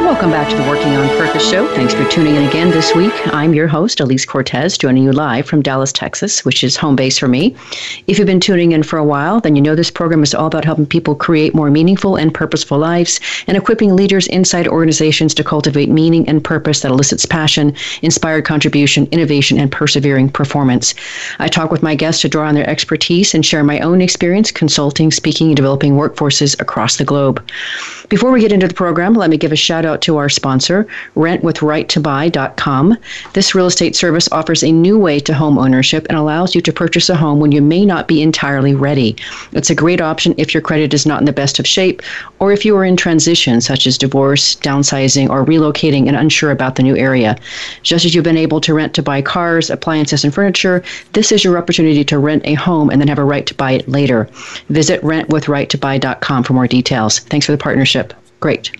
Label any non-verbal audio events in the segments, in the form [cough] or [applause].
Welcome back to the Working on Purpose show. Thanks for tuning in again this week. I'm your host, Elise Cortez, joining you live from Dallas, Texas, which is home base for me. If you've been tuning in for a while, then you know this program is all about helping people create more meaningful and purposeful lives and equipping leaders inside organizations to cultivate meaning and purpose that elicits passion, inspired contribution, innovation, and persevering performance. I talk with my guests to draw on their expertise and share my own experience consulting, speaking, and developing workforces across the globe. Before we get into the program, let me give a shout out to our sponsor, rentwithrighttobuy.com. This real estate service offers a new way to home ownership and allows you to purchase a home when you may not be entirely ready. It's a great option if your credit is not in the best of shape or if you are in transition, such as divorce, downsizing, or relocating and unsure about the new area. Just as you've been able to rent to buy cars, appliances, and furniture, this is your opportunity to rent a home and then have a right to buy it later. Visit rentwithrighttobuy.com for more details. Thanks for the partnership. Great.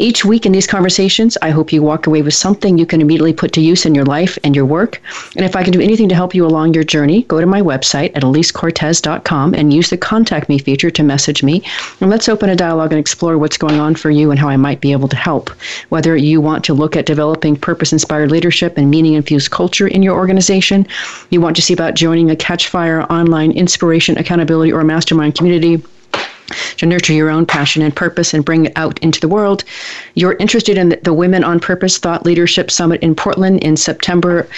Each week in these conversations, I hope you walk away with something you can immediately put to use in your life and your work. And if I can do anything to help you along your journey, go to my website at elisecortez.com and use the contact me feature to message me. And let's open a dialogue and explore what's going on for you and how I might be able to help. Whether you want to look at developing purpose inspired leadership and meaning infused culture in your organization, you want to see about joining a Catchfire online inspiration, accountability, or mastermind community to nurture your own passion and purpose and bring it out into the world. You're interested in the Women on Purpose Thought Leadership Summit in Portland in September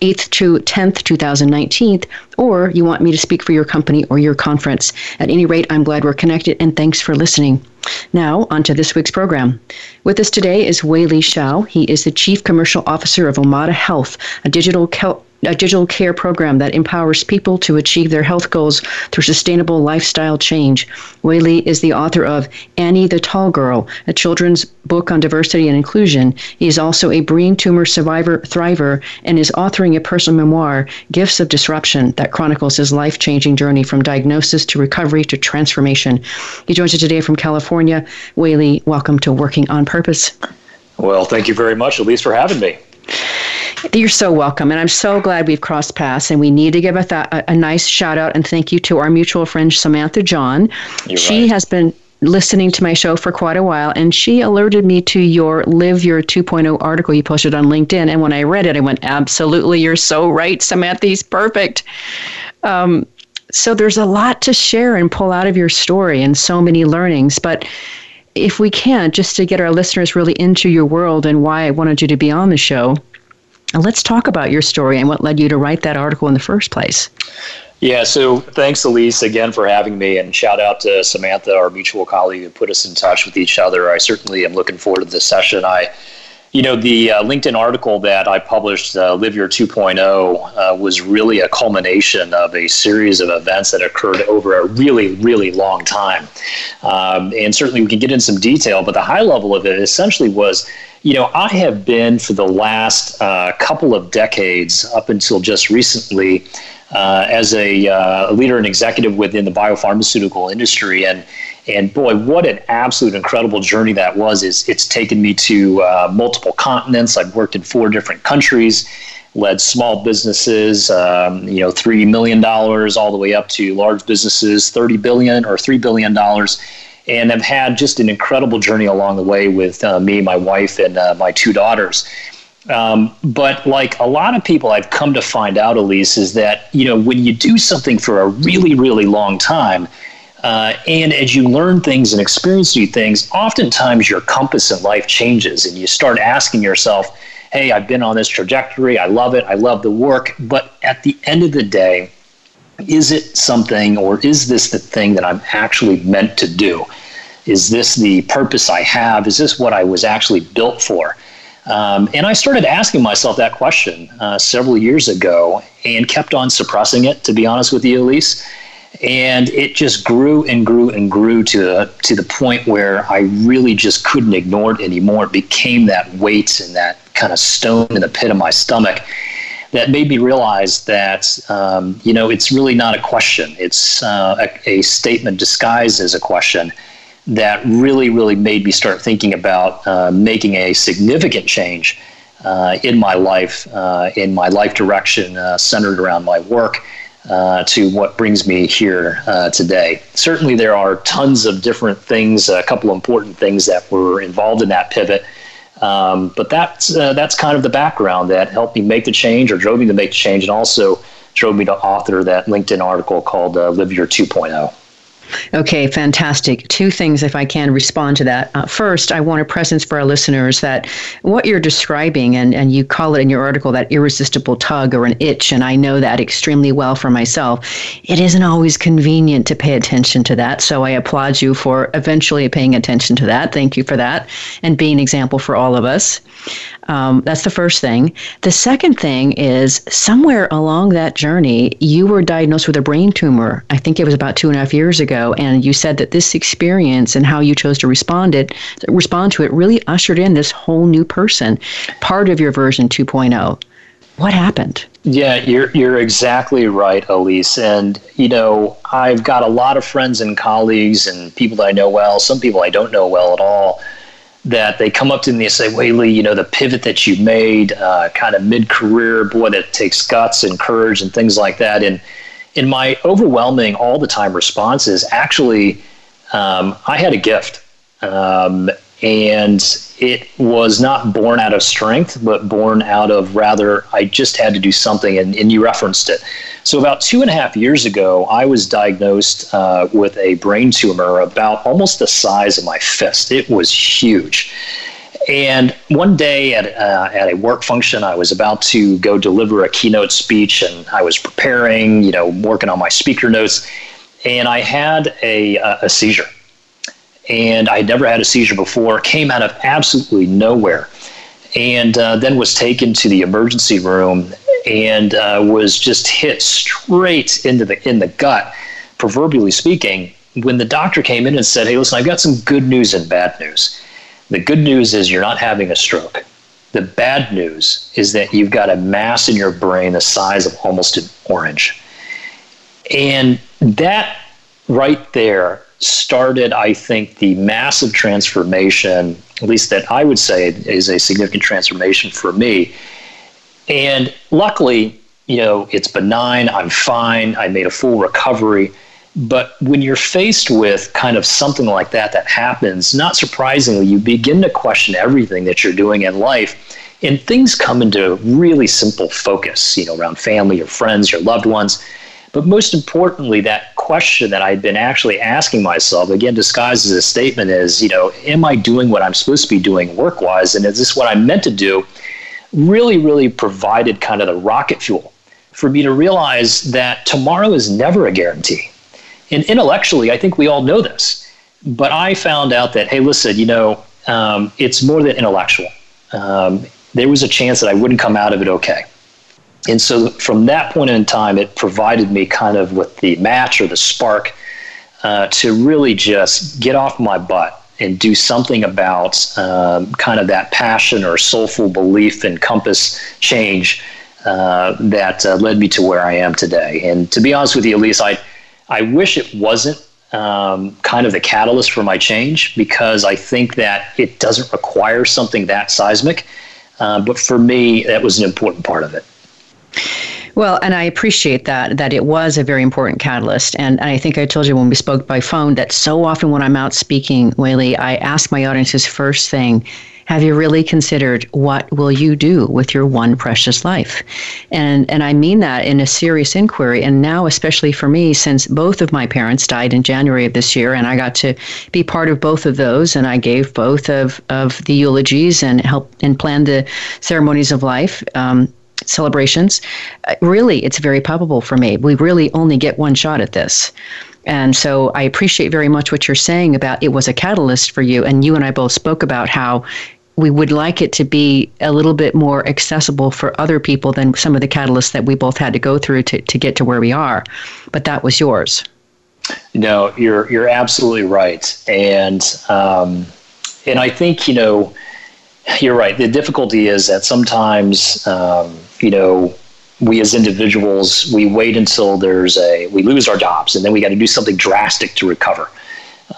8th to 10th, 2019, or you want me to speak for your company or your conference. At any rate, I'm glad we're connected and thanks for listening. Now, on to this week's program. With us today is Wei Li Shao. He is the Chief Commercial Officer of Omada Health, a digital a digital care program that empowers people to achieve their health goals through sustainable lifestyle change. Li is the author of Annie the Tall Girl, a children's book on diversity and inclusion. He is also a brain tumor survivor thriver and is authoring a personal memoir, Gifts of Disruption, that chronicles his life changing journey from diagnosis to recovery to transformation. He joins us today from California. Li, welcome to Working on Purpose. Well, thank you very much, Elise, for having me. You're so welcome. And I'm so glad we've crossed paths. And we need to give a, th- a, nice shout out and thank you to our mutual friend, Samantha John. You're she right. has been listening to my show for quite a while, and she alerted me to your Live Your 2.0 article you posted on LinkedIn. And when I read it, I went, Absolutely, you're so right, Samantha. He's perfect. Um, so there's a lot to share and pull out of your story and so many learnings. But if we can, just to get our listeners really into your world and why I wanted you to be on the show, let's talk about your story and what led you to write that article in the first place. Yeah, so thanks, Elise, again for having me, and shout out to Samantha, our mutual colleague, who put us in touch with each other. I certainly am looking forward to this session. I, you know, the uh, LinkedIn article that I published, uh, Live Your 2.0, uh, was really a culmination of a series of events that occurred over a really, really long time. Um, and certainly we can get in some detail, but the high level of it essentially was you know, I have been for the last uh, couple of decades, up until just recently, uh, as a uh, leader and executive within the biopharmaceutical industry, and and boy, what an absolute incredible journey that was! Is it's taken me to uh, multiple continents. I've worked in four different countries, led small businesses, um, you know, three million dollars all the way up to large businesses, thirty billion or three billion dollars and have had just an incredible journey along the way with uh, me, my wife, and uh, my two daughters. Um, but like a lot of people, I've come to find out, Elise, is that you know when you do something for a really, really long time, uh, and as you learn things and experience new things, oftentimes your compass in life changes, and you start asking yourself, "Hey, I've been on this trajectory. I love it. I love the work." But at the end of the day, is it something or is this the thing that I'm actually meant to do? Is this the purpose I have? Is this what I was actually built for? Um, and I started asking myself that question uh, several years ago and kept on suppressing it, to be honest with you, Elise. and it just grew and grew and grew to a, to the point where I really just couldn't ignore it anymore. It became that weight and that kind of stone in the pit of my stomach that made me realize that um, you know it's really not a question; it's uh, a, a, statement disguised as a question that really, really made me start thinking about uh, making a significant change uh, in my life, uh, in my life direction, uh, centered around my work uh, to what brings me here today. Certainly, there are tons of different things, a couple important things that were involved in that pivot. Um, but that's uh, that's kind of the background that helped me make the change, or drove me to make the change, and also drove me to author that LinkedIn article called uh, "Live Your 2.0." Okay, fantastic. Two things, if I can respond to that. Uh, first, I want a presence for our listeners that what you're describing, and, and you call it in your article that irresistible tug or an itch, and I know that extremely well for myself. It isn't always convenient to pay attention to that, so I applaud you for eventually paying attention to that. Thank you for that, and being an example for all of us. Um, that's the first thing. The second thing is somewhere along that journey, you were diagnosed with a brain tumor. I think it was about two and a half years ago, and you said that this experience and how you chose to respond it, respond to it, really ushered in this whole new person, part of your version 2.0. What happened? Yeah, you're you're exactly right, Elise. And you know, I've got a lot of friends and colleagues and people that I know well. Some people I don't know well at all that they come up to me and say, Wei Li, you know, the pivot that you made uh, kind of mid career, boy, that takes guts and courage and things like that. And in my overwhelming all the time responses, actually, um, I had a gift. Um, and it was not born out of strength, but born out of rather, I just had to do something. And, and you referenced it. So, about two and a half years ago, I was diagnosed uh, with a brain tumor about almost the size of my fist. It was huge. And one day at, uh, at a work function, I was about to go deliver a keynote speech, and I was preparing, you know, working on my speaker notes, and I had a, a seizure. And I had never had a seizure before, came out of absolutely nowhere, and uh, then was taken to the emergency room and uh, was just hit straight into the in the gut, proverbially speaking. When the doctor came in and said, "Hey, listen, I've got some good news and bad news. The good news is you're not having a stroke. The bad news is that you've got a mass in your brain the size of almost an orange." And that right there started, I think, the massive transformation, at least that I would say is a significant transformation for me and luckily, you know, it's benign. I'm fine. I made a full recovery. But when you're faced with kind of something like that that happens, not surprisingly, you begin to question everything that you're doing in life. And things come into really simple focus, you know, around family, your friends, your loved ones. But most importantly, that question that I'd been actually asking myself, again, disguised as a statement, is, you know, am I doing what I'm supposed to be doing work wise? And is this what I'm meant to do? Really, really provided kind of the rocket fuel for me to realize that tomorrow is never a guarantee. And intellectually, I think we all know this. But I found out that, hey, listen, you know, um, it's more than intellectual. Um, there was a chance that I wouldn't come out of it okay. And so from that point in time, it provided me kind of with the match or the spark uh, to really just get off my butt and do something about um, kind of that passion or soulful belief and compass change uh, that uh, led me to where I am today. And to be honest with you, Elise, I, I wish it wasn't um, kind of the catalyst for my change because I think that it doesn't require something that seismic. Uh, but for me, that was an important part of it. Well, and I appreciate that that it was a very important catalyst. And I think I told you when we spoke by phone that so often when I'm out speaking, Wei Li, I ask my audiences first thing, have you really considered what will you do with your one precious life? And and I mean that in a serious inquiry. And now, especially for me, since both of my parents died in January of this year, and I got to be part of both of those, and I gave both of, of the eulogies and helped and planned the ceremonies of life. Um, celebrations, uh, really, it's very palpable for me. We really only get one shot at this. And so I appreciate very much what you're saying about it was a catalyst for you. And you and I both spoke about how we would like it to be a little bit more accessible for other people than some of the catalysts that we both had to go through to, to get to where we are. But that was yours. No, you're you're absolutely right, and um, and I think you know you're right. The difficulty is that sometimes um, you know we as individuals we wait until there's a we lose our jobs and then we got to do something drastic to recover.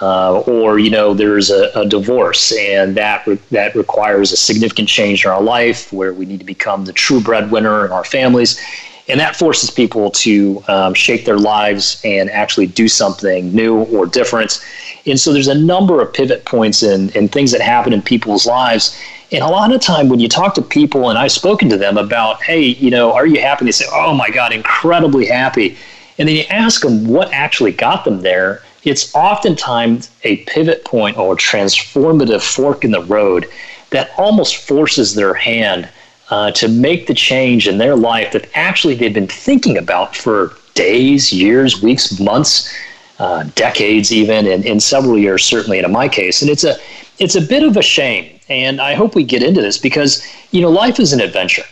Uh, or you know there's a, a divorce and that re- that requires a significant change in our life where we need to become the true breadwinner in our families and that forces people to um, shake their lives and actually do something new or different. And so there's a number of pivot points and, and things that happen in people's lives. And a lot of time when you talk to people, and I've spoken to them about, hey, you know, are you happy? They say, oh my God, incredibly happy. And then you ask them what actually got them there. It's oftentimes a pivot point or a transformative fork in the road that almost forces their hand uh, to make the change in their life that actually they've been thinking about for days, years, weeks, months, uh, decades, even, and in several years, certainly. And in my case, and it's a it's a bit of a shame. And I hope we get into this because you know life is an adventure.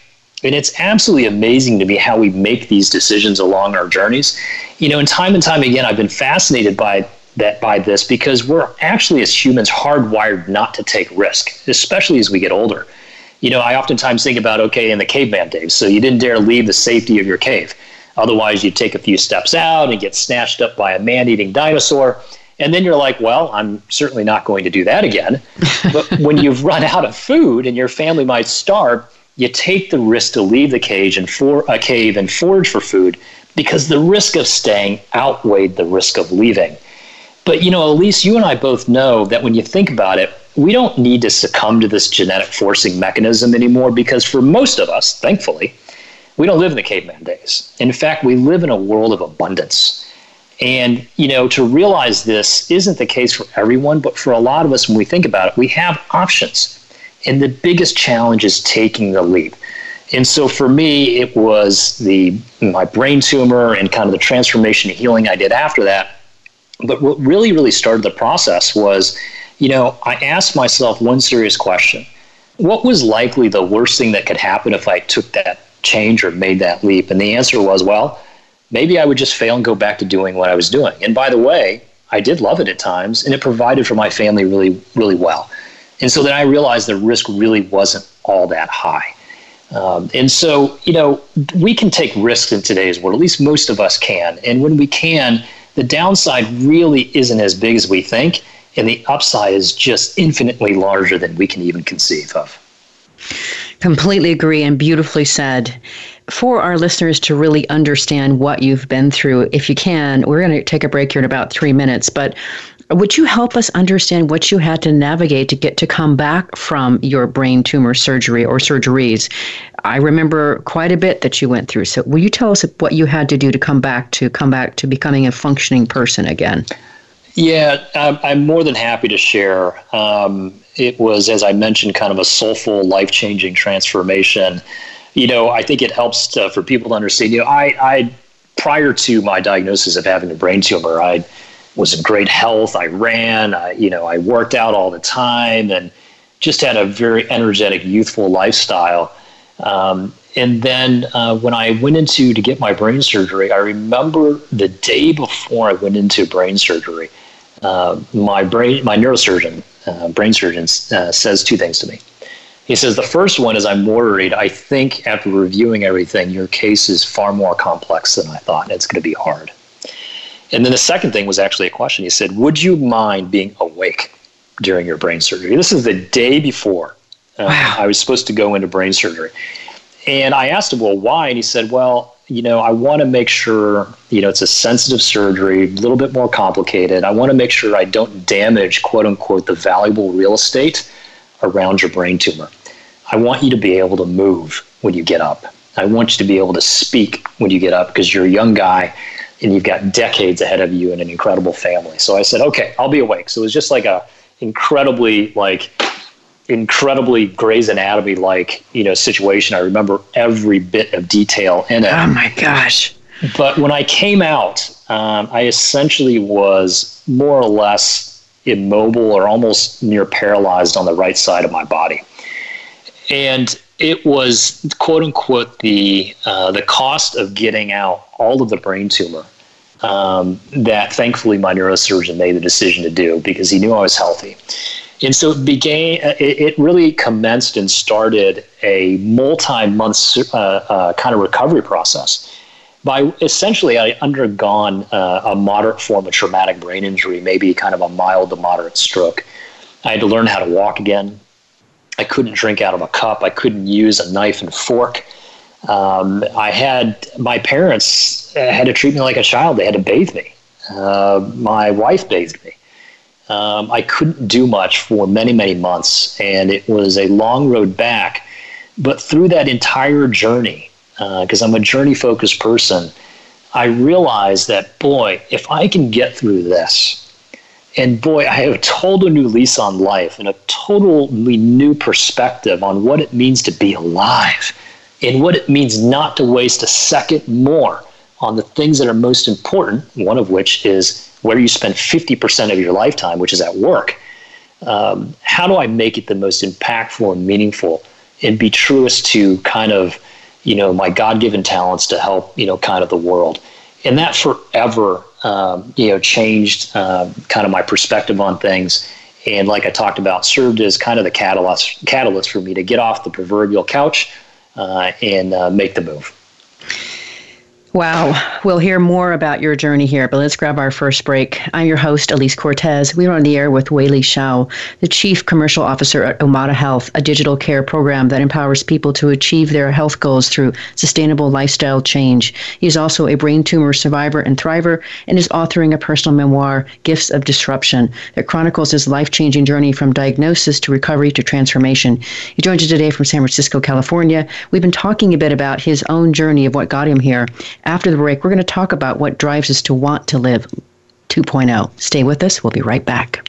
And it's absolutely amazing to me how we make these decisions along our journeys. You know, and time and time again, I've been fascinated by that by this because we're actually as humans hardwired not to take risk, especially as we get older you know, I oftentimes think about, okay, in the caveman days, so you didn't dare leave the safety of your cave. Otherwise, you'd take a few steps out and get snatched up by a man eating dinosaur. And then you're like, well, I'm certainly not going to do that again. [laughs] but when you've run out of food and your family might starve, you take the risk to leave the cage and for a cave and forage for food because the risk of staying outweighed the risk of leaving. But you know, Elise, you and I both know that when you think about it, we don't need to succumb to this genetic forcing mechanism anymore because for most of us, thankfully, we don't live in the caveman days. In fact, we live in a world of abundance. And, you know, to realize this isn't the case for everyone, but for a lot of us, when we think about it, we have options. And the biggest challenge is taking the leap. And so for me, it was the my brain tumor and kind of the transformation and healing I did after that. But what really, really started the process was you know, I asked myself one serious question What was likely the worst thing that could happen if I took that change or made that leap? And the answer was, well, maybe I would just fail and go back to doing what I was doing. And by the way, I did love it at times, and it provided for my family really, really well. And so then I realized the risk really wasn't all that high. Um, and so, you know, we can take risks in today's world, at least most of us can. And when we can, the downside really isn't as big as we think and the upside is just infinitely larger than we can even conceive of. Completely agree and beautifully said. For our listeners to really understand what you've been through, if you can, we're going to take a break here in about three minutes, but would you help us understand what you had to navigate to get to come back from your brain tumor surgery or surgeries? I remember quite a bit that you went through. So will you tell us what you had to do to come back to come back to becoming a functioning person again? Yeah, I'm more than happy to share. Um, it was, as I mentioned, kind of a soulful, life changing transformation. You know, I think it helps to, for people to understand. You know, I, I, prior to my diagnosis of having a brain tumor, I was in great health. I ran, I, you know, I worked out all the time and just had a very energetic, youthful lifestyle. Um, and then uh, when I went into to get my brain surgery, I remember the day before I went into brain surgery, uh, my brain, my neurosurgeon, uh, brain surgeon, uh, says two things to me. He says the first one is I'm worried. I think after reviewing everything, your case is far more complex than I thought, and it's going to be hard. And then the second thing was actually a question. He said, "Would you mind being awake during your brain surgery?" This is the day before uh, wow. I was supposed to go into brain surgery, and I asked him, "Well, why?" And he said, "Well, you know, I want to make sure, you know, it's a sensitive surgery, a little bit more complicated. I want to make sure I don't damage, quote unquote, the valuable real estate around your brain tumor. I want you to be able to move when you get up. I want you to be able to speak when you get up because you're a young guy and you've got decades ahead of you and an incredible family. So I said, okay, I'll be awake. So it was just like a incredibly like incredibly Grey's Anatomy like you know situation. I remember every bit of detail in it. Oh my gosh! But when I came out, um, I essentially was more or less immobile or almost near paralyzed on the right side of my body, and it was quote unquote the uh, the cost of getting out all of the brain tumor um, that thankfully my neurosurgeon made the decision to do because he knew I was healthy. And so it began, it, it really commenced and started a multi month uh, uh, kind of recovery process. By essentially, I undergone uh, a moderate form of traumatic brain injury, maybe kind of a mild to moderate stroke. I had to learn how to walk again. I couldn't drink out of a cup. I couldn't use a knife and fork. Um, I had my parents had to treat me like a child. They had to bathe me. Uh, my wife bathed me. Um, I couldn't do much for many, many months, and it was a long road back. But through that entire journey, because uh, I'm a journey focused person, I realized that, boy, if I can get through this, and boy, I have a total new lease on life and a totally new perspective on what it means to be alive and what it means not to waste a second more on the things that are most important, one of which is where you spend 50% of your lifetime, which is at work. Um, how do I make it the most impactful and meaningful and be truest to kind of, you know, my God given talents to help, you know, kind of the world? And that forever, um, you know, changed uh, kind of my perspective on things. And like I talked about, served as kind of the catalyst, catalyst for me to get off the proverbial couch uh, and uh, make the move. Wow. We'll hear more about your journey here, but let's grab our first break. I'm your host, Elise Cortez. We're on the air with Li Shao, the Chief Commercial Officer at Omada Health, a digital care program that empowers people to achieve their health goals through sustainable lifestyle change. He's also a brain tumor survivor and thriver and is authoring a personal memoir, Gifts of Disruption, that chronicles his life changing journey from diagnosis to recovery to transformation. He joins us today from San Francisco, California. We've been talking a bit about his own journey of what got him here after the break, we're going to talk about what drives us to want to live 2.0. Stay with us. We'll be right back.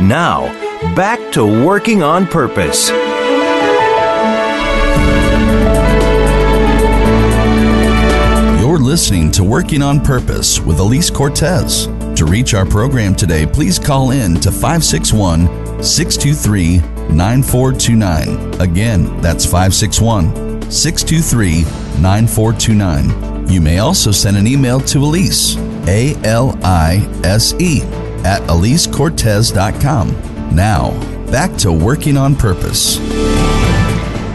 Now, back to working on purpose. You're listening to Working on Purpose with Elise Cortez. To reach our program today, please call in to 561 623 9429. Again, that's 561 623 9429. You may also send an email to Elise, A L I S E, at elisecortez.com. Now, back to working on purpose.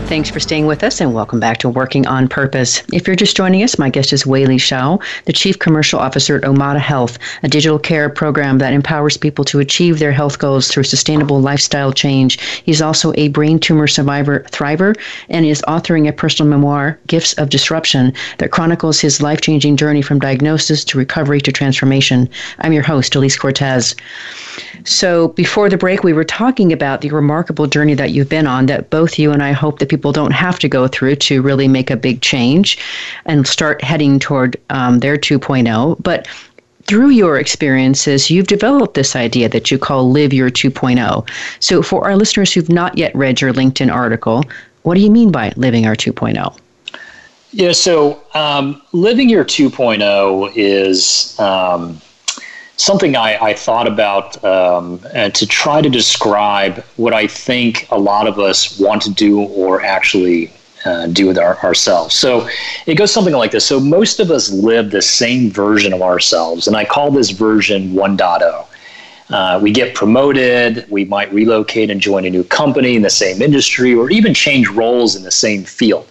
Thanks for staying with us and welcome back to Working on Purpose. If you're just joining us, my guest is Li Shao, the Chief Commercial Officer at Omada Health, a digital care program that empowers people to achieve their health goals through sustainable lifestyle change. He's also a brain tumor survivor thriver and is authoring a personal memoir, Gifts of Disruption, that chronicles his life changing journey from diagnosis to recovery to transformation. I'm your host, Elise Cortez. So before the break, we were talking about the remarkable journey that you've been on that both you and I hope that people don't have to go through to really make a big change and start heading toward um, their 2.0. But through your experiences, you've developed this idea that you call Live Your 2.0. So, for our listeners who've not yet read your LinkedIn article, what do you mean by living our 2.0? Yeah, so um, Living Your 2.0 is. Um, something I, I thought about um, to try to describe what I think a lot of us want to do or actually uh, do with our, ourselves. So it goes something like this. So most of us live the same version of ourselves, and I call this version 1.0. Uh, we get promoted, we might relocate and join a new company in the same industry, or even change roles in the same field.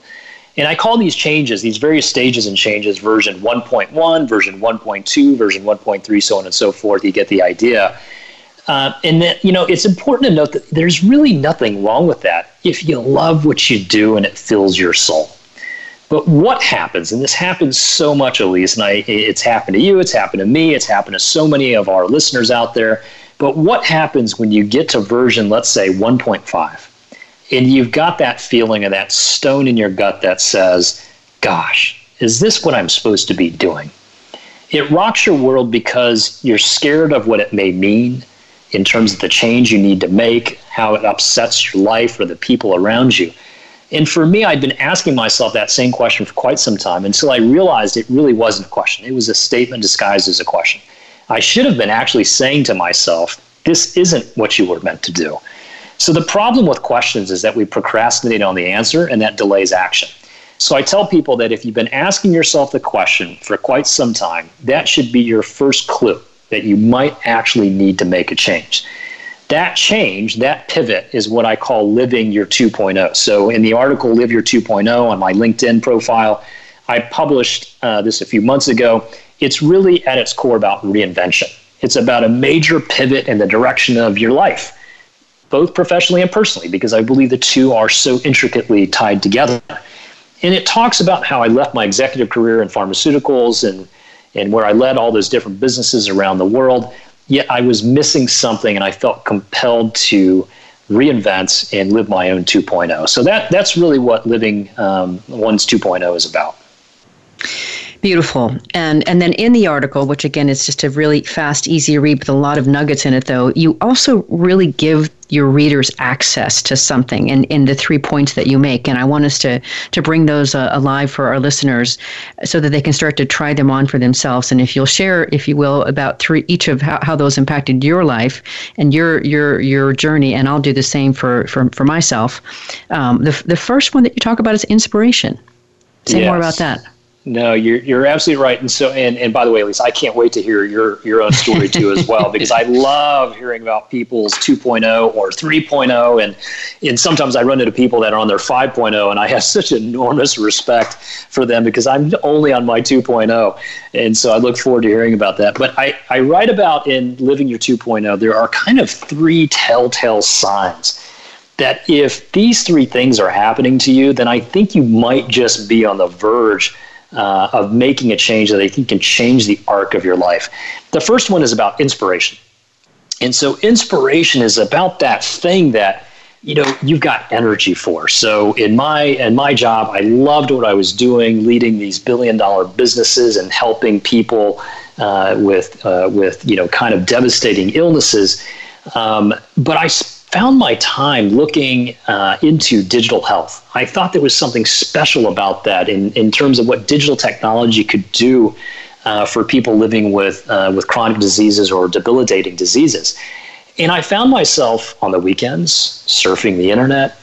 And I call these changes, these various stages and changes, version 1.1, version 1.2, version 1.3, so on and so forth. You get the idea. Uh, and that, you know, it's important to note that there's really nothing wrong with that. if you love what you do and it fills your soul. But what happens, and this happens so much, Elise, and I, it's happened to you, it's happened to me, it's happened to so many of our listeners out there. But what happens when you get to version, let's say 1.5, and you've got that feeling of that stone in your gut that says, gosh, is this what I'm supposed to be doing? It rocks your world because you're scared of what it may mean in terms of the change you need to make, how it upsets your life or the people around you. And for me, I'd been asking myself that same question for quite some time until I realized it really wasn't a question. It was a statement disguised as a question. I should have been actually saying to myself, this isn't what you were meant to do. So the problem with questions is that we procrastinate on the answer and that delays action. So I tell people that if you've been asking yourself the question for quite some time, that should be your first clue that you might actually need to make a change. That change, that pivot, is what I call living your 2.0. So, in the article Live Your 2.0 on my LinkedIn profile, I published uh, this a few months ago. It's really at its core about reinvention. It's about a major pivot in the direction of your life, both professionally and personally, because I believe the two are so intricately tied together. And it talks about how I left my executive career in pharmaceuticals and, and where I led all those different businesses around the world yet I was missing something and I felt compelled to reinvent and live my own 2.0. So that that's really what living um, one's 2.0 is about. Beautiful. And and then in the article, which again is just a really fast, easy read with a lot of nuggets in it though, you also really give your readers access to something in, in the three points that you make. And I want us to, to bring those uh, alive for our listeners so that they can start to try them on for themselves. And if you'll share, if you will, about three, each of how, how those impacted your life and your, your, your journey, and I'll do the same for, for, for myself. Um, the, the first one that you talk about is inspiration. Say yes. more about that. No, you're you're absolutely right. And so, and, and by the way, Lisa, I can't wait to hear your your own story too as well [laughs] because I love hearing about people's 2.0 or 3.0, and and sometimes I run into people that are on their 5.0, and I have [laughs] such enormous respect for them because I'm only on my 2.0, and so I look forward to hearing about that. But I I write about in living your 2.0, there are kind of three telltale signs that if these three things are happening to you, then I think you might just be on the verge uh, of making a change that I think can change the arc of your life. The first one is about inspiration. And so inspiration is about that thing that you know you've got energy for. So in my in my job, I loved what I was doing, leading these billion dollar businesses and helping people uh, with uh, with you know kind of devastating illnesses. Um, but I found my time looking uh, into digital health. I thought there was something special about that in, in terms of what digital technology could do uh, for people living with, uh, with chronic diseases or debilitating diseases. And I found myself on the weekends surfing the internet,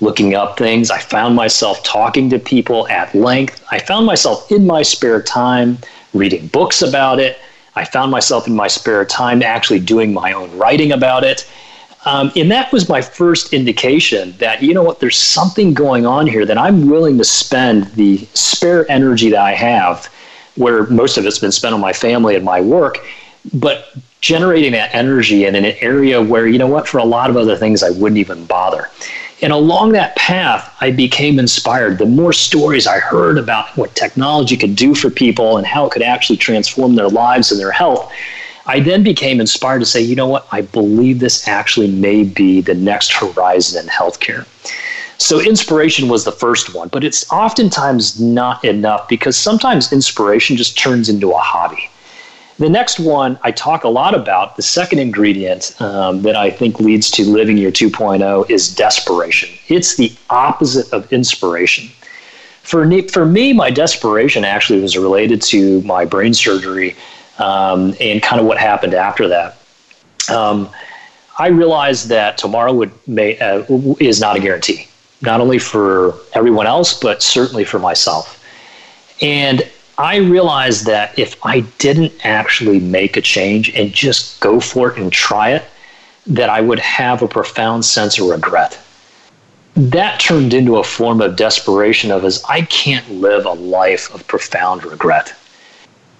looking up things. I found myself talking to people at length. I found myself in my spare time reading books about it. I found myself in my spare time actually doing my own writing about it. Um, and that was my first indication that, you know what, there's something going on here that I'm willing to spend the spare energy that I have, where most of it's been spent on my family and my work, but generating that energy in an area where, you know what, for a lot of other things, I wouldn't even bother. And along that path, I became inspired. The more stories I heard about what technology could do for people and how it could actually transform their lives and their health, I then became inspired to say, you know what, I believe this actually may be the next horizon in healthcare. So, inspiration was the first one, but it's oftentimes not enough because sometimes inspiration just turns into a hobby. The next one I talk a lot about, the second ingredient um, that I think leads to living your 2.0 is desperation. It's the opposite of inspiration. For me, for me, my desperation actually was related to my brain surgery um, and kind of what happened after that. Um, I realized that tomorrow would may, uh, is not a guarantee, not only for everyone else, but certainly for myself. And I realized that if I didn't actually make a change and just go for it and try it, that I would have a profound sense of regret. That turned into a form of desperation of as I can't live a life of profound regret.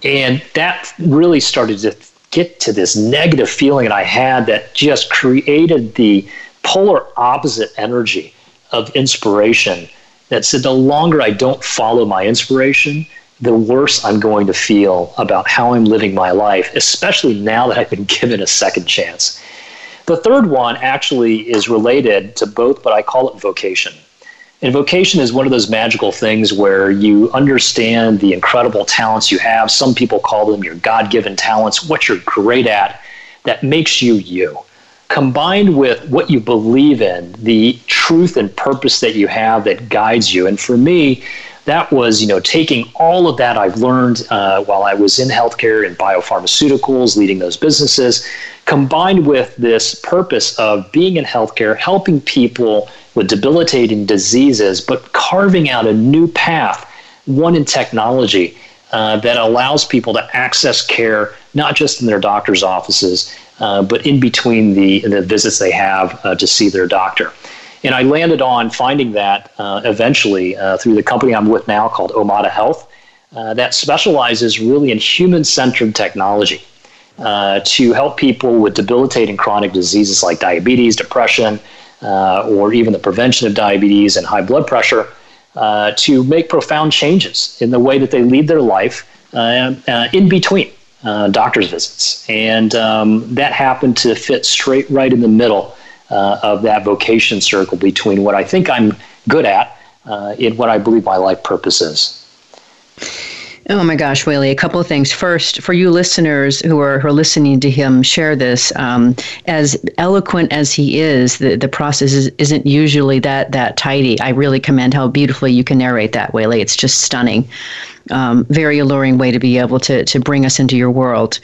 And that really started to get to this negative feeling that I had that just created the polar opposite energy of inspiration that said the longer I don't follow my inspiration, the worse I'm going to feel about how I'm living my life, especially now that I've been [laughs] given a second chance. The third one actually is related to both, but I call it vocation. And vocation is one of those magical things where you understand the incredible talents you have. Some people call them your God given talents, what you're great at that makes you you. Combined with what you believe in, the truth and purpose that you have that guides you. And for me, that was you know taking all of that I've learned uh, while I was in healthcare and biopharmaceuticals, leading those businesses, combined with this purpose of being in healthcare, helping people with debilitating diseases, but carving out a new path, one in technology. Uh, that allows people to access care not just in their doctor's offices, uh, but in between the, the visits they have uh, to see their doctor. And I landed on finding that uh, eventually uh, through the company I'm with now called Omada Health, uh, that specializes really in human centered technology uh, to help people with debilitating chronic diseases like diabetes, depression, uh, or even the prevention of diabetes and high blood pressure. Uh, to make profound changes in the way that they lead their life in between doctor's visits. And um, that happened to fit straight right in the middle uh, of that vocation circle between what I think I'm good at uh, and what I believe my life purpose is. Oh my gosh, Wei Li, a couple of things. First, for you listeners who are, who are listening to him share this, um, as eloquent as he is, the, the process is, isn't usually that that tidy. I really commend how beautifully you can narrate that, Wei Li. It's just stunning. Um, very alluring way to be able to, to bring us into your world.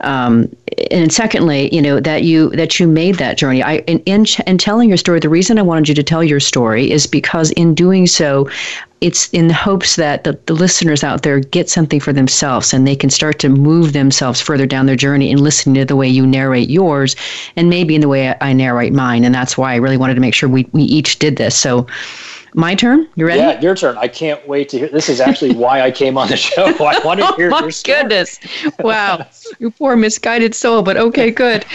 Um, and secondly, you know that you that you made that journey. I in, in in telling your story, the reason I wanted you to tell your story is because in doing so, it's in the hopes that the, the listeners out there get something for themselves and they can start to move themselves further down their journey in listening to the way you narrate yours and maybe in the way I, I narrate mine. And that's why I really wanted to make sure we, we each did this. So my turn. You ready? Yeah, your turn. I can't wait to hear. This is actually [laughs] why I came on the show. I want to hear oh, your story. goodness! Wow, you poor misguided soul. But okay, good. [laughs]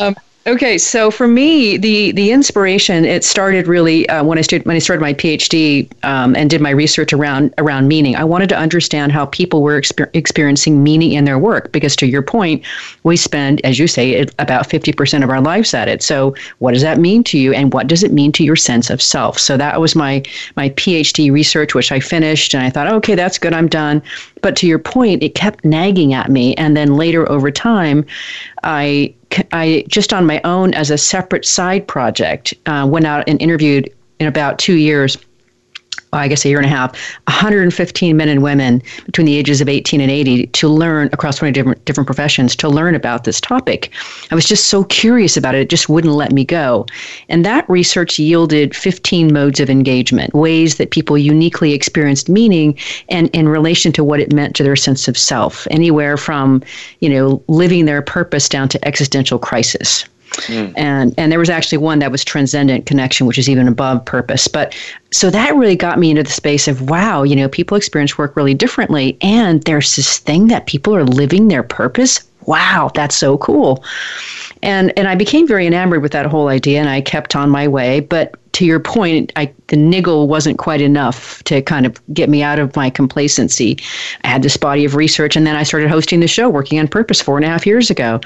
Um, Okay, so for me, the the inspiration it started really uh, when I started when I started my PhD um, and did my research around around meaning. I wanted to understand how people were exper- experiencing meaning in their work because, to your point, we spend, as you say, about fifty percent of our lives at it. So, what does that mean to you, and what does it mean to your sense of self? So that was my my PhD research, which I finished, and I thought, okay, that's good, I'm done. But to your point, it kept nagging at me, and then later over time, I I just on my own as a separate side project uh, went out and interviewed in about two years I guess a year and a half, 115 men and women between the ages of 18 and 80 to learn across 20 different different professions to learn about this topic. I was just so curious about it; it just wouldn't let me go. And that research yielded 15 modes of engagement, ways that people uniquely experienced meaning, and in relation to what it meant to their sense of self, anywhere from you know living their purpose down to existential crisis. Mm. And and there was actually one that was transcendent connection, which is even above purpose. But so that really got me into the space of wow, you know, people experience work really differently, and there's this thing that people are living their purpose. Wow, that's so cool. And and I became very enamored with that whole idea, and I kept on my way. But to your point, I, the niggle wasn't quite enough to kind of get me out of my complacency. I had this body of research, and then I started hosting the show, working on purpose, four and a half years ago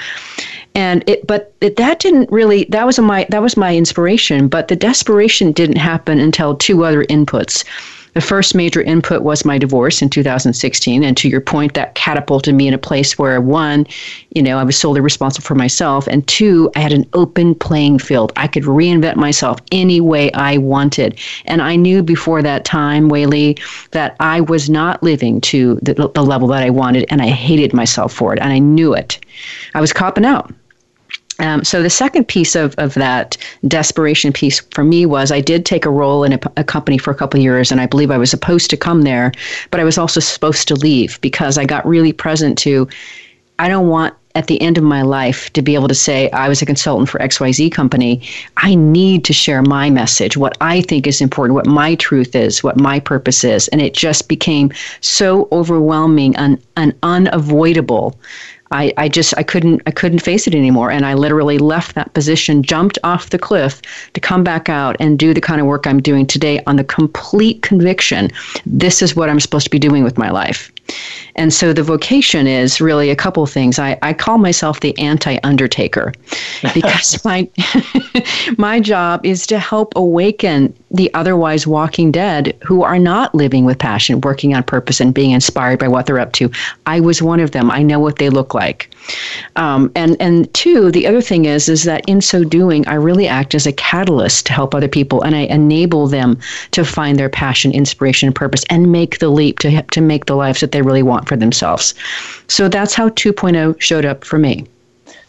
and it but it, that didn't really that was my that was my inspiration but the desperation didn't happen until two other inputs the first major input was my divorce in 2016 and to your point that catapulted me in a place where one you know i was solely responsible for myself and two i had an open playing field. I could reinvent myself any way i wanted. And i knew before that time Wei Li that i was not living to the, the level that i wanted and i hated myself for it and i knew it. I was copping out um, so the second piece of, of that desperation piece for me was I did take a role in a, a, company for a couple of years, and I believe I was supposed to come there, but I was also supposed to leave because I got really present to. I don't want at the end of my life to be able to say I was a consultant for XYZ company. I need to share my message, what I think is important, what my truth is, what my purpose is, and it just became so overwhelming and, and unavoidable I, I just I couldn't I couldn't face it anymore and I literally left that position, jumped off the cliff to come back out and do the kind of work I'm doing today on the complete conviction this is what I'm supposed to be doing with my life. And so the vocation is really a couple things. I, I call myself the anti undertaker [laughs] because my [laughs] my job is to help awaken the otherwise walking dead who are not living with passion, working on purpose, and being inspired by what they're up to. I was one of them. I know what they look like. Um, and and two, the other thing is is that in so doing, I really act as a catalyst to help other people, and I enable them to find their passion, inspiration, and purpose, and make the leap to to make the lives that they really want for themselves. So that's how 2.0 showed up for me.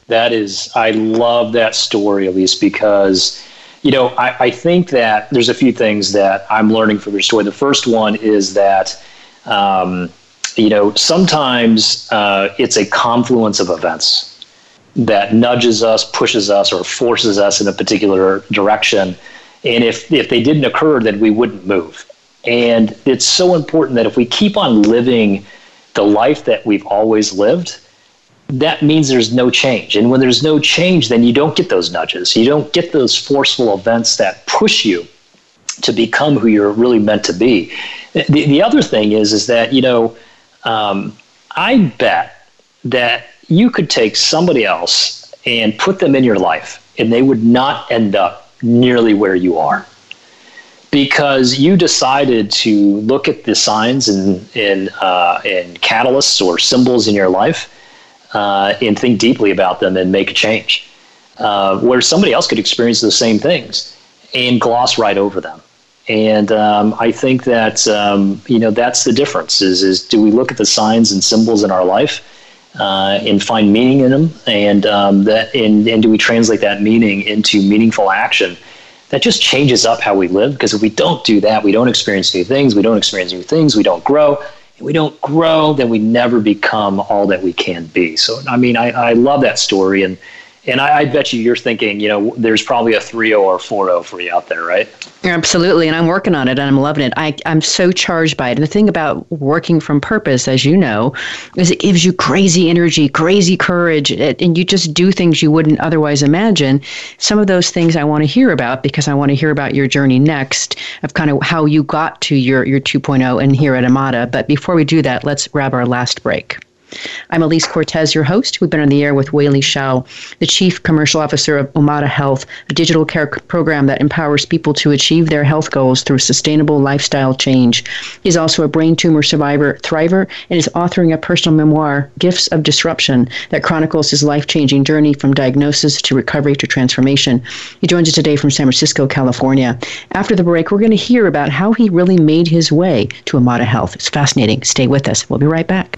That is, I love that story, Alise, because you know I, I think that there's a few things that I'm learning from your story. The first one is that. Um, you know, sometimes uh, it's a confluence of events that nudges us, pushes us, or forces us in a particular direction. And if, if they didn't occur, then we wouldn't move. And it's so important that if we keep on living the life that we've always lived, that means there's no change. And when there's no change, then you don't get those nudges. You don't get those forceful events that push you to become who you're really meant to be. The, the other thing is, is that, you know, um, I bet that you could take somebody else and put them in your life, and they would not end up nearly where you are because you decided to look at the signs and and, uh, and catalysts or symbols in your life uh, and think deeply about them and make a change. Uh, where somebody else could experience the same things and gloss right over them. And um, I think that um, you know that's the difference. Is is do we look at the signs and symbols in our life uh, and find meaning in them, and um, that and, and do we translate that meaning into meaningful action? That just changes up how we live. Because if we don't do that, we don't experience new things. We don't experience new things. We don't grow. If we don't grow, then we never become all that we can be. So I mean, I, I love that story and and I, I, bet you you're thinking, you know, there's probably a 3.0 or 4.0 for you out there, right? Absolutely. And I'm working on it and I'm loving it. I, I'm so charged by it. And the thing about working from purpose, as you know, is it gives you crazy energy, crazy courage, and you just do things you wouldn't otherwise imagine. Some of those things I want to hear about because I want to hear about your journey next of kind of how you got to your, your 2.0 and here at Omada. But before we do that, let's grab our last break. I'm Alise Cortez, your host. We've been on the air with Wei Li Shao, the Chief Commercial Officer of Omada Health, a digital care program that empowers people to achieve their health goals through sustainable lifestyle change. He's also a brain tumor survivor, thriver, and is authoring a personal memoir, Gifts of Disruption, that chronicles his life changing journey from diagnosis to recovery to transformation. He joins us today from San Francisco, California. After the break, we're going to hear about how he really made his way to Omada Health. It's fascinating. Stay with us. We'll be right back.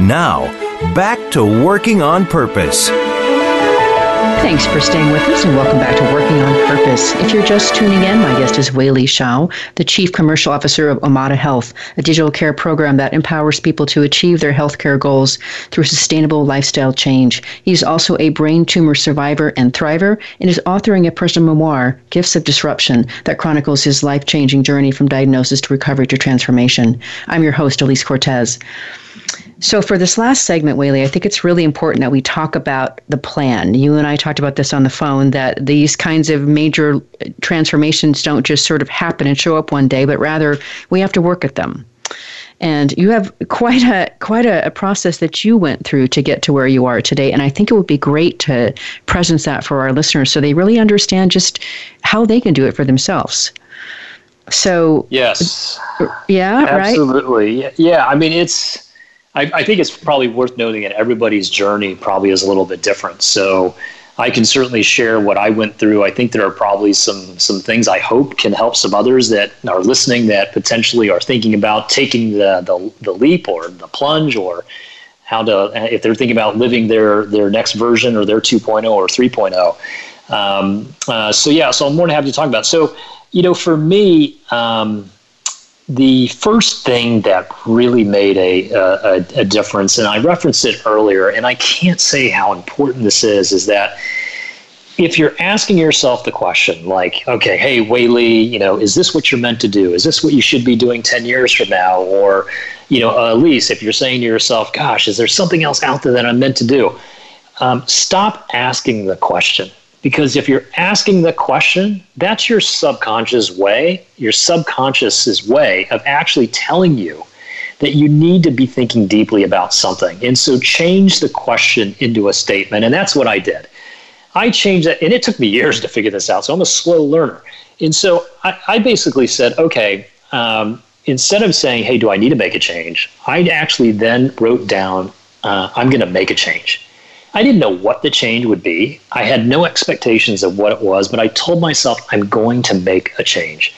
Now, back to working on purpose. Thanks for staying with us and welcome back to Working on Purpose. If you're just tuning in, my guest is Wei Li Shao, the Chief Commercial Officer of Omada Health, a digital care program that empowers people to achieve their healthcare goals through sustainable lifestyle change. He's also a brain tumor survivor and thriver and is authoring a personal memoir, Gifts of Disruption, that chronicles his life changing journey from diagnosis to recovery to transformation. I'm your host, Alise Cortez. So, for this last segment, Wei Li, I think it's really important that we talk about the plan. You and I talked about this on the phone that these kinds of major transformations don't just sort of happen and show up one day, but rather we have to work at them. and you have quite a quite a, a, process that you went through to get to where you are today and i think it would be great to presence that for our listeners so they really understand just how they can do it for themselves so yes yeah absolutely right? yeah i mean it's I, I think it's probably worth noting that everybody's journey probably is a little bit different so I can certainly share what I went through. I think there are probably some some things I hope can help some others that are listening that potentially are thinking about taking the the, the leap or the plunge or how to if they're thinking about living their their next version or their 2.0 or 3.0. Um, uh, so yeah, so I'm more than happy to talk about. It. So you know, for me. Um, the first thing that really made a, a, a, difference, and I referenced it earlier, and I can't say how important this is, is that if you're asking yourself the question, like, okay, hey, Wei Li, you know, is this what you're meant to do? Is this what you should be doing 10 years from now? Or, you know, uh, Alise, if you're saying to yourself, gosh, is there something else out there that I'm meant to do? Um, stop asking the question because if you're asking the question, that's your subconscious way, your subconscious's way of actually telling you that you need to be thinking deeply about something. And so change the question into a statement. And that's what I did. I changed that, and it took me years to figure this out. So I'm a slow learner. And so I, I basically said, okay, um, instead of saying, hey, do I need to make a change? I actually then wrote down, uh, I'm going to make a change. I didn't know what the change would be. I had no expectations of what it was, but I told myself I'm going to make a change.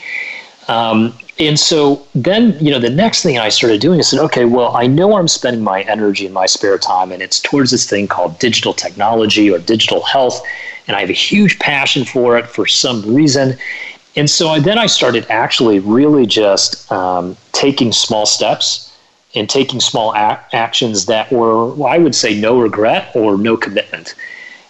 Um, and so then, you know, the next thing I started doing is said, okay, well, I know I'm spending my energy in my spare time, and it's towards this thing called digital technology or digital health, and I have a huge passion for it for some reason. And so I, then I started actually really just um, taking small steps and taking small actions that were, well, I would say, no regret or no commitment.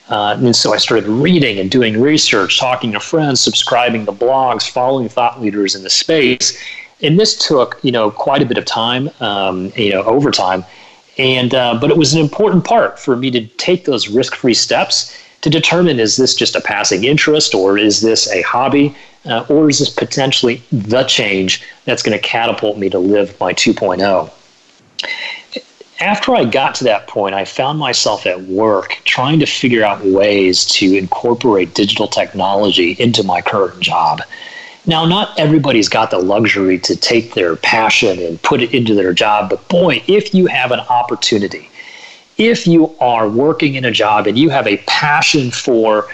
Uh, and so I started reading and doing research, talking to friends, subscribing to blogs, following thought leaders in the space. And this took, you know, quite a bit of time, um, you know, over time. And uh, but it was an important part for me to take those risk-free steps to determine is this just a passing interest or is this a hobby uh, or is this potentially the change that's going to catapult me to live my 2.0 after I got to that point, I found myself at work trying to figure out ways to incorporate digital technology into my current job. Now, not everybody's got the luxury to take their passion and put it into their job, but boy, if you have an opportunity, if you are working in a job and you have a passion for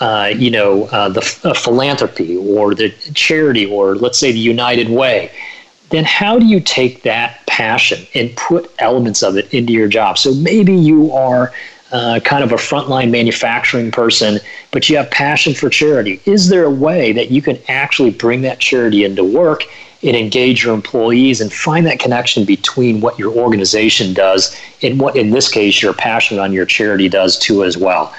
uh, you know, uh, the uh, philanthropy or the charity or let's say the United Way, then how do you take that passion and put elements of it into your job? So maybe you are uh, kind of a frontline manufacturing person, but you have passion for charity. Is there a way that you can actually bring that charity into work and engage your employees and find that connection between what your organization does and what, in this case, your passion on your charity does too as well?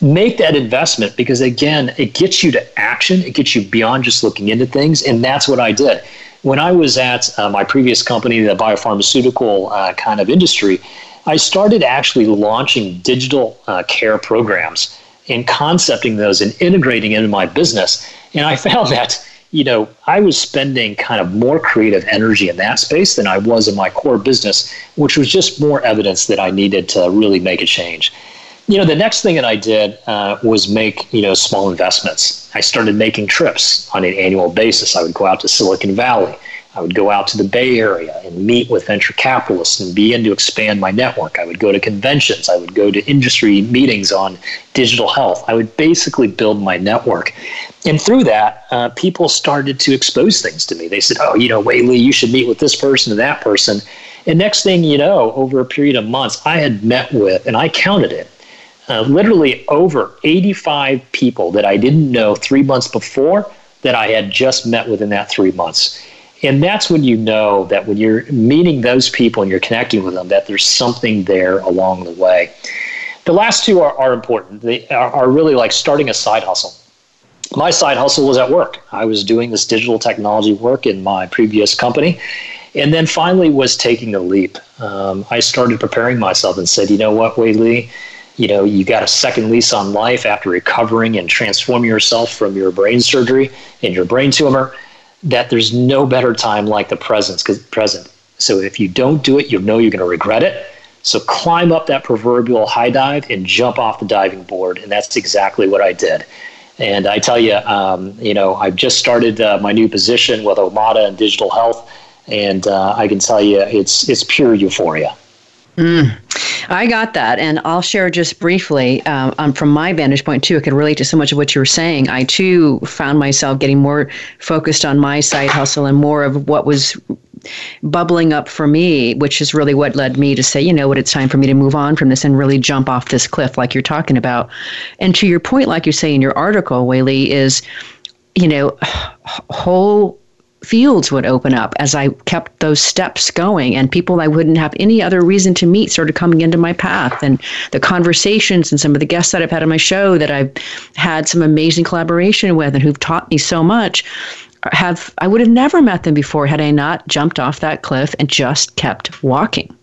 Make that investment because, again, it gets you to action, it gets you beyond just looking into things, and that's what I did when I was at uh, my previous company, the biopharmaceutical uh, kind of industry, I started actually launching digital uh, care programs and concepting those and integrating into my business. And I [laughs] found that, you know, I was spending kind of more creative energy in that space than I was in my core business, which was just more evidence that I needed to really make a change you know, the next thing that I did uh, was make, you know, small investments. I started making trips on an annual basis. I would go out to Silicon Valley. I would go out to the Bay Area and meet with venture capitalists and begin to expand my network. I would go to conventions. I would go to industry meetings on digital health. I would basically build my network. And through that, uh, people started to expose things to me. They said, oh, you know, Wei Li, you should meet with this person and that person. And next thing you know, over a period of months, I had met with, and I counted it, uh, literally over 85 people that I didn't know three months before that I had just met within that three months. And that's when you know that when you're meeting those people and you're connecting with them, that there's something there along the way. The last two are, are important. They are, are really like starting a side hustle. My side hustle was at work. I was doing this digital technology work in my previous company. And then finally was taking a leap. Um, I started preparing myself and said, you know what, Wei Li, you know, you got a second lease on life after recovering and transforming yourself from your brain surgery and your brain tumor, that there's no better time like the present, present. So if you don't do it, you'll know you're going to regret it. So climb up that proverbial high dive and jump off the diving board. And that's exactly what I did. And I tell you, um, you know, I've just started uh, my new position with Omada and digital health, and uh, I can tell you, it's it's pure euphoria. Mm, I got that, and I'll share just briefly um, um, from my vantage point too. I could relate to so much of what you were saying. I too found myself getting more focused on my side hustle and more of what was bubbling up for me, which is really what led me to say, you know what, it's time for me to move on from this and really jump off this cliff, like you're talking about. And to your point, like you say in your article, Wei Li, is, you know, [sighs] whole fields would open up as I kept those steps going, and people I wouldn't have any other reason to meet started coming into my path. And the conversations and some of the guests that I've had on my show that I've had some amazing collaboration with and who've taught me so much have I would have never met them before had I not jumped off that cliff and just kept walking.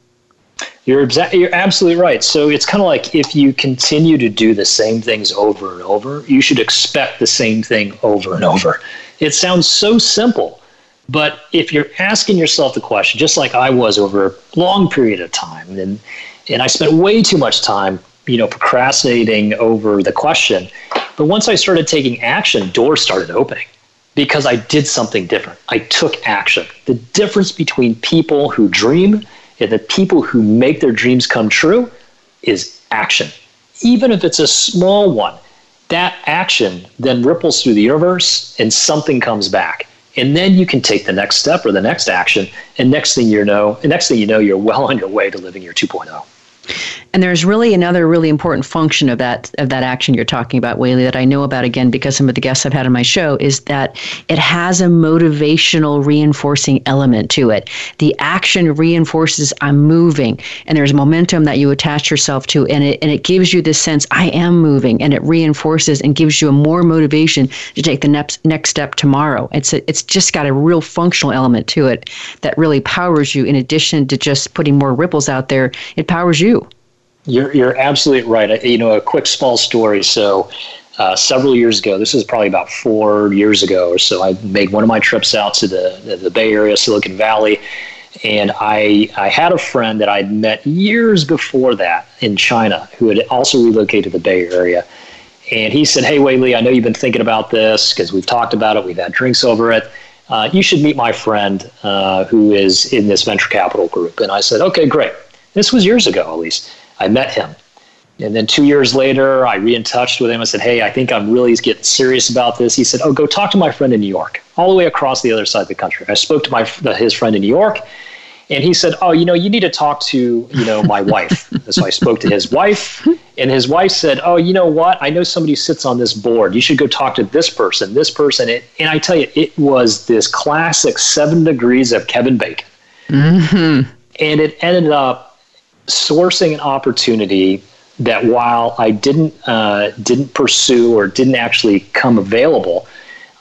You're you're absolutely right. So it's kind of like if you continue to do the same things over and over, you should expect the same thing over and over. It sounds so simple, but if you're asking yourself the question, just like I was over a long period of time, and and I spent way too much time, you know, procrastinating over the question. But once I started taking action, doors started opening because I did something different. I took action. The difference between people who dream and the people who make their dreams come true is action. Even if it's a small one, that action then ripples through the universe and something comes back. And then you can take the next step or the next action, and next thing you know, and next thing you know, you're well on your way to living your 2.0. And there's really another really important function of that of that action you're talking about, Wei Li, that I know about again because some of the guests I've had on my show is that it has a motivational reinforcing element to it. The action reinforces I'm moving, and there's momentum that you attach yourself to, and it and it gives you this sense I am moving, and it reinforces and gives you a more motivation to take the next next step tomorrow. It's a, it's just got a real functional element to it that really powers you. In addition to just putting more ripples out there, it powers you. You're, you're absolutely right. You know, a quick small story. So, uh, several years ago, this is probably about four years ago or so, I made one of my trips out to the, the, Bay Area, Silicon Valley, and I, I had a friend that I'd met years before that in China who had also relocated to the Bay Area. And he said, Hey, Wei Li, I know you've been thinking about this because we've talked about it, we've had drinks over it. Uh, you should meet my friend uh, who is in this venture capital group. And I said, Okay, great. This was years ago, at least. I met him. And then two years later, I re in touched with him. I said, Hey, I think I'm really getting serious about this. He said, Oh, go talk to my friend in New York, all the way across the other side of the country. I spoke to my his friend in New York, and he said, Oh, you know, you need to talk to, you know, my wife. so I spoke to his wife, and his wife said, Oh, you know what? I know somebody sits on this board. You should go talk to this person, this person. And I tell you, it was this classic seven degrees of Kevin Bacon. Mm-hmm. And it ended up sourcing an opportunity that while I didn't uh, didn't pursue or didn't actually come available,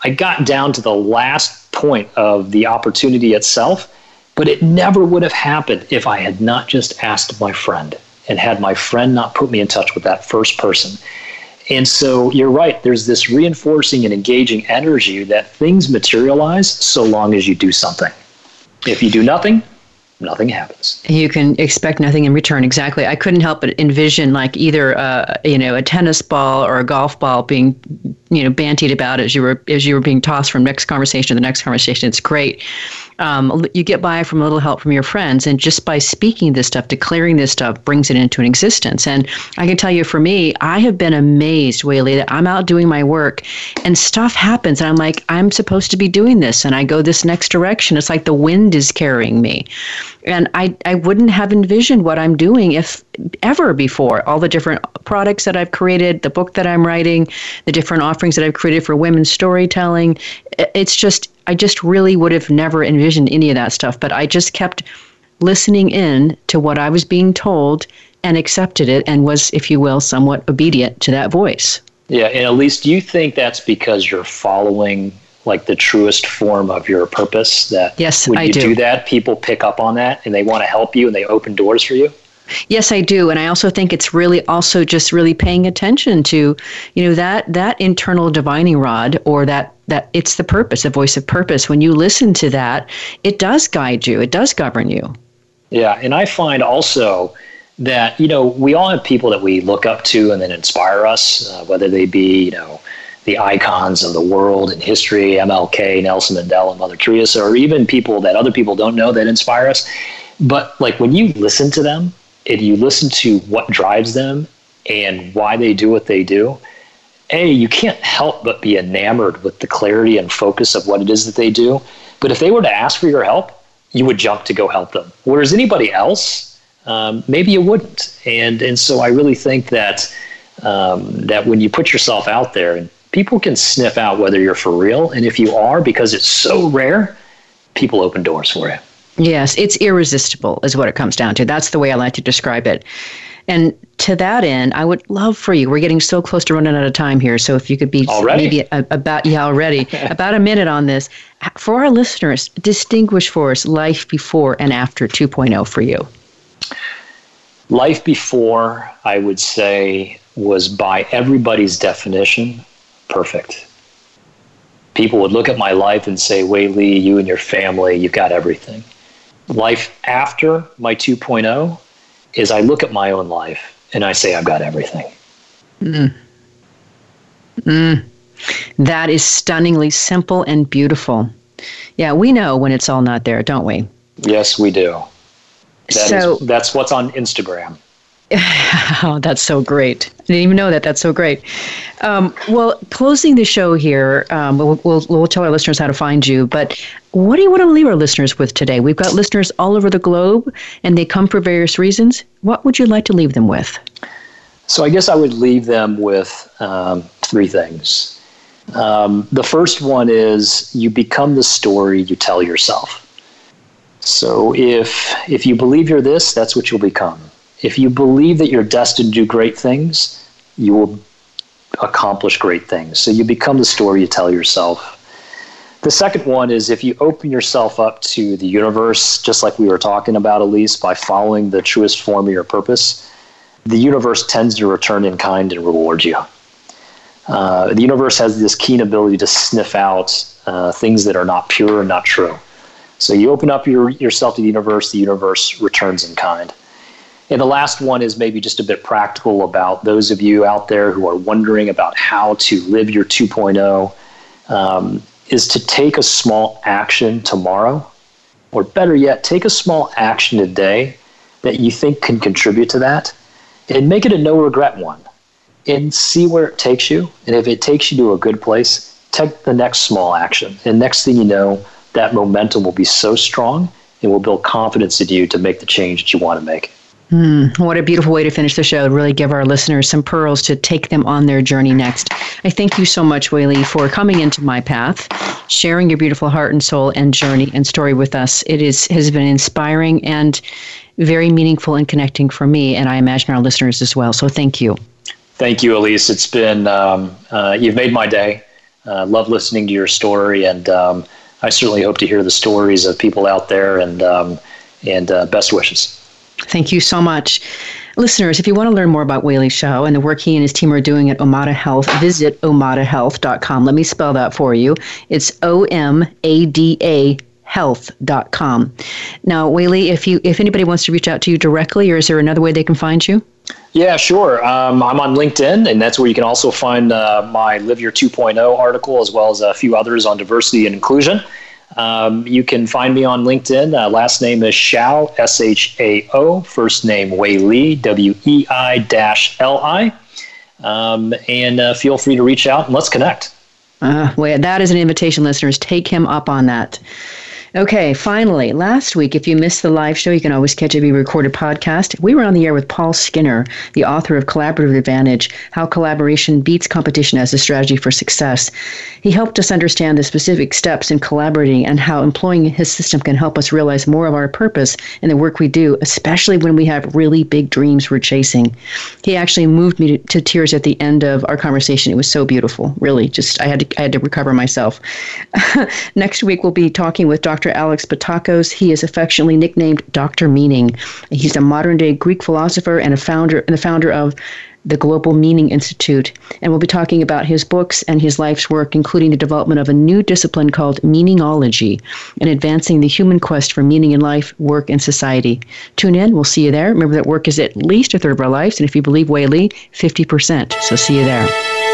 I got down to the last point of the opportunity itself. But it never would have happened if I had not just asked my friend and had my friend not put me in touch with that first person. And so you're right, there's this reinforcing and engaging energy that things materialize so long as you do something. If you do nothing, nothing happens. You can expect nothing in return. Exactly. I couldn't help but envision like either uh, you know a tennis ball or a golf ball being you know bantied about as you were as you were being tossed from next conversation to the next conversation. It's great um, you get by from a little help from your friends. And just by speaking this stuff, declaring this stuff, brings it into an existence. And I can tell you for me, I have been amazed, Wei Li, that I'm out doing my work and stuff happens. And I'm like, I'm supposed to be doing this. And I go this next direction. It's like the wind is carrying me. And I, I wouldn't have envisioned what I'm doing if ever before. All the different products that I've created, the book that I'm writing, the different offerings that I've created for women's storytelling. It's just, I just really would have never envisioned any of that stuff. But I just kept listening in to what I was being told and accepted it and was, if you will, somewhat obedient to that voice. Yeah, and at least you think that's because you're following like the truest form of your purpose that yes, when I you do. do that, people pick up on that and they want to help you and they open doors for you? Yes, I do, and I also think it's really also just really paying attention to, you know, that that internal divining rod or that that it's the purpose, the voice of purpose. When you listen to that, it does guide you. It does govern you. Yeah, and I find also that you know we all have people that we look up to and then inspire us, uh, whether they be you know the icons of the world and history, MLK, Nelson Mandela, Mother Teresa, or even people that other people don't know that inspire us. But like when you listen to them and you listen to what drives them and why they do what they do, a you can't help but be enamored with the clarity and focus of what it is that they do. But if they were to ask for your help, you would jump to go help them. Whereas anybody else, um, maybe you wouldn't. And and so I really think that um, that when you put yourself out there, and people can sniff out whether you're for real, and if you are, because it's so rare, people open doors for you. Yes, it's irresistible, is what it comes down to. That's the way I like to describe it. And to that end, I would love for you. We're getting so close to running out of time here. So if you could be already? maybe a, about yeah already [laughs] about a minute on this for our listeners, distinguish for us life before and after 2.0 for you. Life before, I would say, was by everybody's definition perfect. People would look at my life and say, Wei Li, you and your family, you've got everything life after my 2.0 is I look at my own life and I say, I've got everything. Mm. Mm. That is stunningly simple and beautiful. Yeah, we know when it's all not there, don't we? Yes, we do. That so, is, that's what's on Instagram. [laughs] oh, that's so great. I didn't even know that. That's so great. Um, well, closing the show here, um, we'll, we'll, we'll, tell our listeners how to find you. But what do you want to leave our listeners with today? We've got listeners all over the globe, and they come for various reasons. What would you like to leave them with? So, I guess I would leave them with um, three things. Um, the first one is you become the story you tell yourself. So, if if you believe you're this, that's what you'll become if you believe that you're destined to do great things, you will accomplish great things. So you become the story you tell yourself. The second one is if you open yourself up to the universe, just like we were talking about, Alise, by following the truest form of your purpose, the universe tends to return in kind and reward you. Uh, the universe has this keen ability to sniff out uh, things that are not pure and not true. So you open up your, yourself to the universe, the universe returns in kind. And the last one is maybe just a bit practical about those of you out there who are wondering about how to live your 2.0 um, is to take a small action tomorrow, or better yet, take a small action today that you think can contribute to that and make it a no regret one and see where it takes you. And if it takes you to a good place, take the next small action. And next thing you know, that momentum will be so strong and will build confidence in you to make the change that you want to make. Mm, what a beautiful way to finish the show. Really give our listeners some pearls to take them on their journey next. I thank you so much, Wei Li, for coming into my path, sharing your beautiful heart and soul and journey and story with us. It is has been inspiring and very meaningful and connecting for me, and I imagine our listeners as well. So thank you. Thank you, Alise. It's been um, uh, you've made my day. Uh, love listening to your story, and um, I certainly hope to hear the stories of people out there. And um, and uh, best wishes. Thank you so much. Listeners, if you want to learn more about Wei Li Shao and the work he and his team are doing at Omada Health, visit omadahealth.com. Let me spell that for you. It's O M A D A health.com. Now, Wei Li, if you if anybody wants to reach out to you directly, or is there another way they can find you? Yeah, sure. Um, I'm on LinkedIn, and that's where you can also find uh, my Live Your 2.0 article, as well as a few others on diversity and inclusion. Um, you can find me on LinkedIn. Uh, last name is Shao, S H A O. First name Wei Li, W E I dash L I. Um, and uh, feel free to reach out and let's connect. Uh, well, that is an invitation, listeners. Take him up on that. Okay, finally, last week, if you missed the live show, you can always catch a re-recorded podcast. We were on the air with Paul Skinner, the author of Collaborative Advantage, How Collaboration Beats Competition as a Strategy for Success. He helped us understand the specific steps in collaborating and how employing his system can help us realize more of our purpose in the work we do, especially when we have really big dreams we're chasing. He actually moved me to, to tears at the end of our conversation. It was so beautiful, really. Just I had to, I had to recover myself. [laughs] Next week, we'll be talking with Dr. Dr. Alex Pattakos. He is affectionately nicknamed Dr. Meaning. He's a modern day Greek philosopher and a founder and the founder of the Global Meaning Institute, and we'll be talking about his books and his life's work, including the development of a new discipline called meaningology and advancing the human quest for meaning in life, work, and society. Tune in. We'll see you there. Remember that work is at least a third of our lives, and if you believe Wei Li, 50%. So see you there.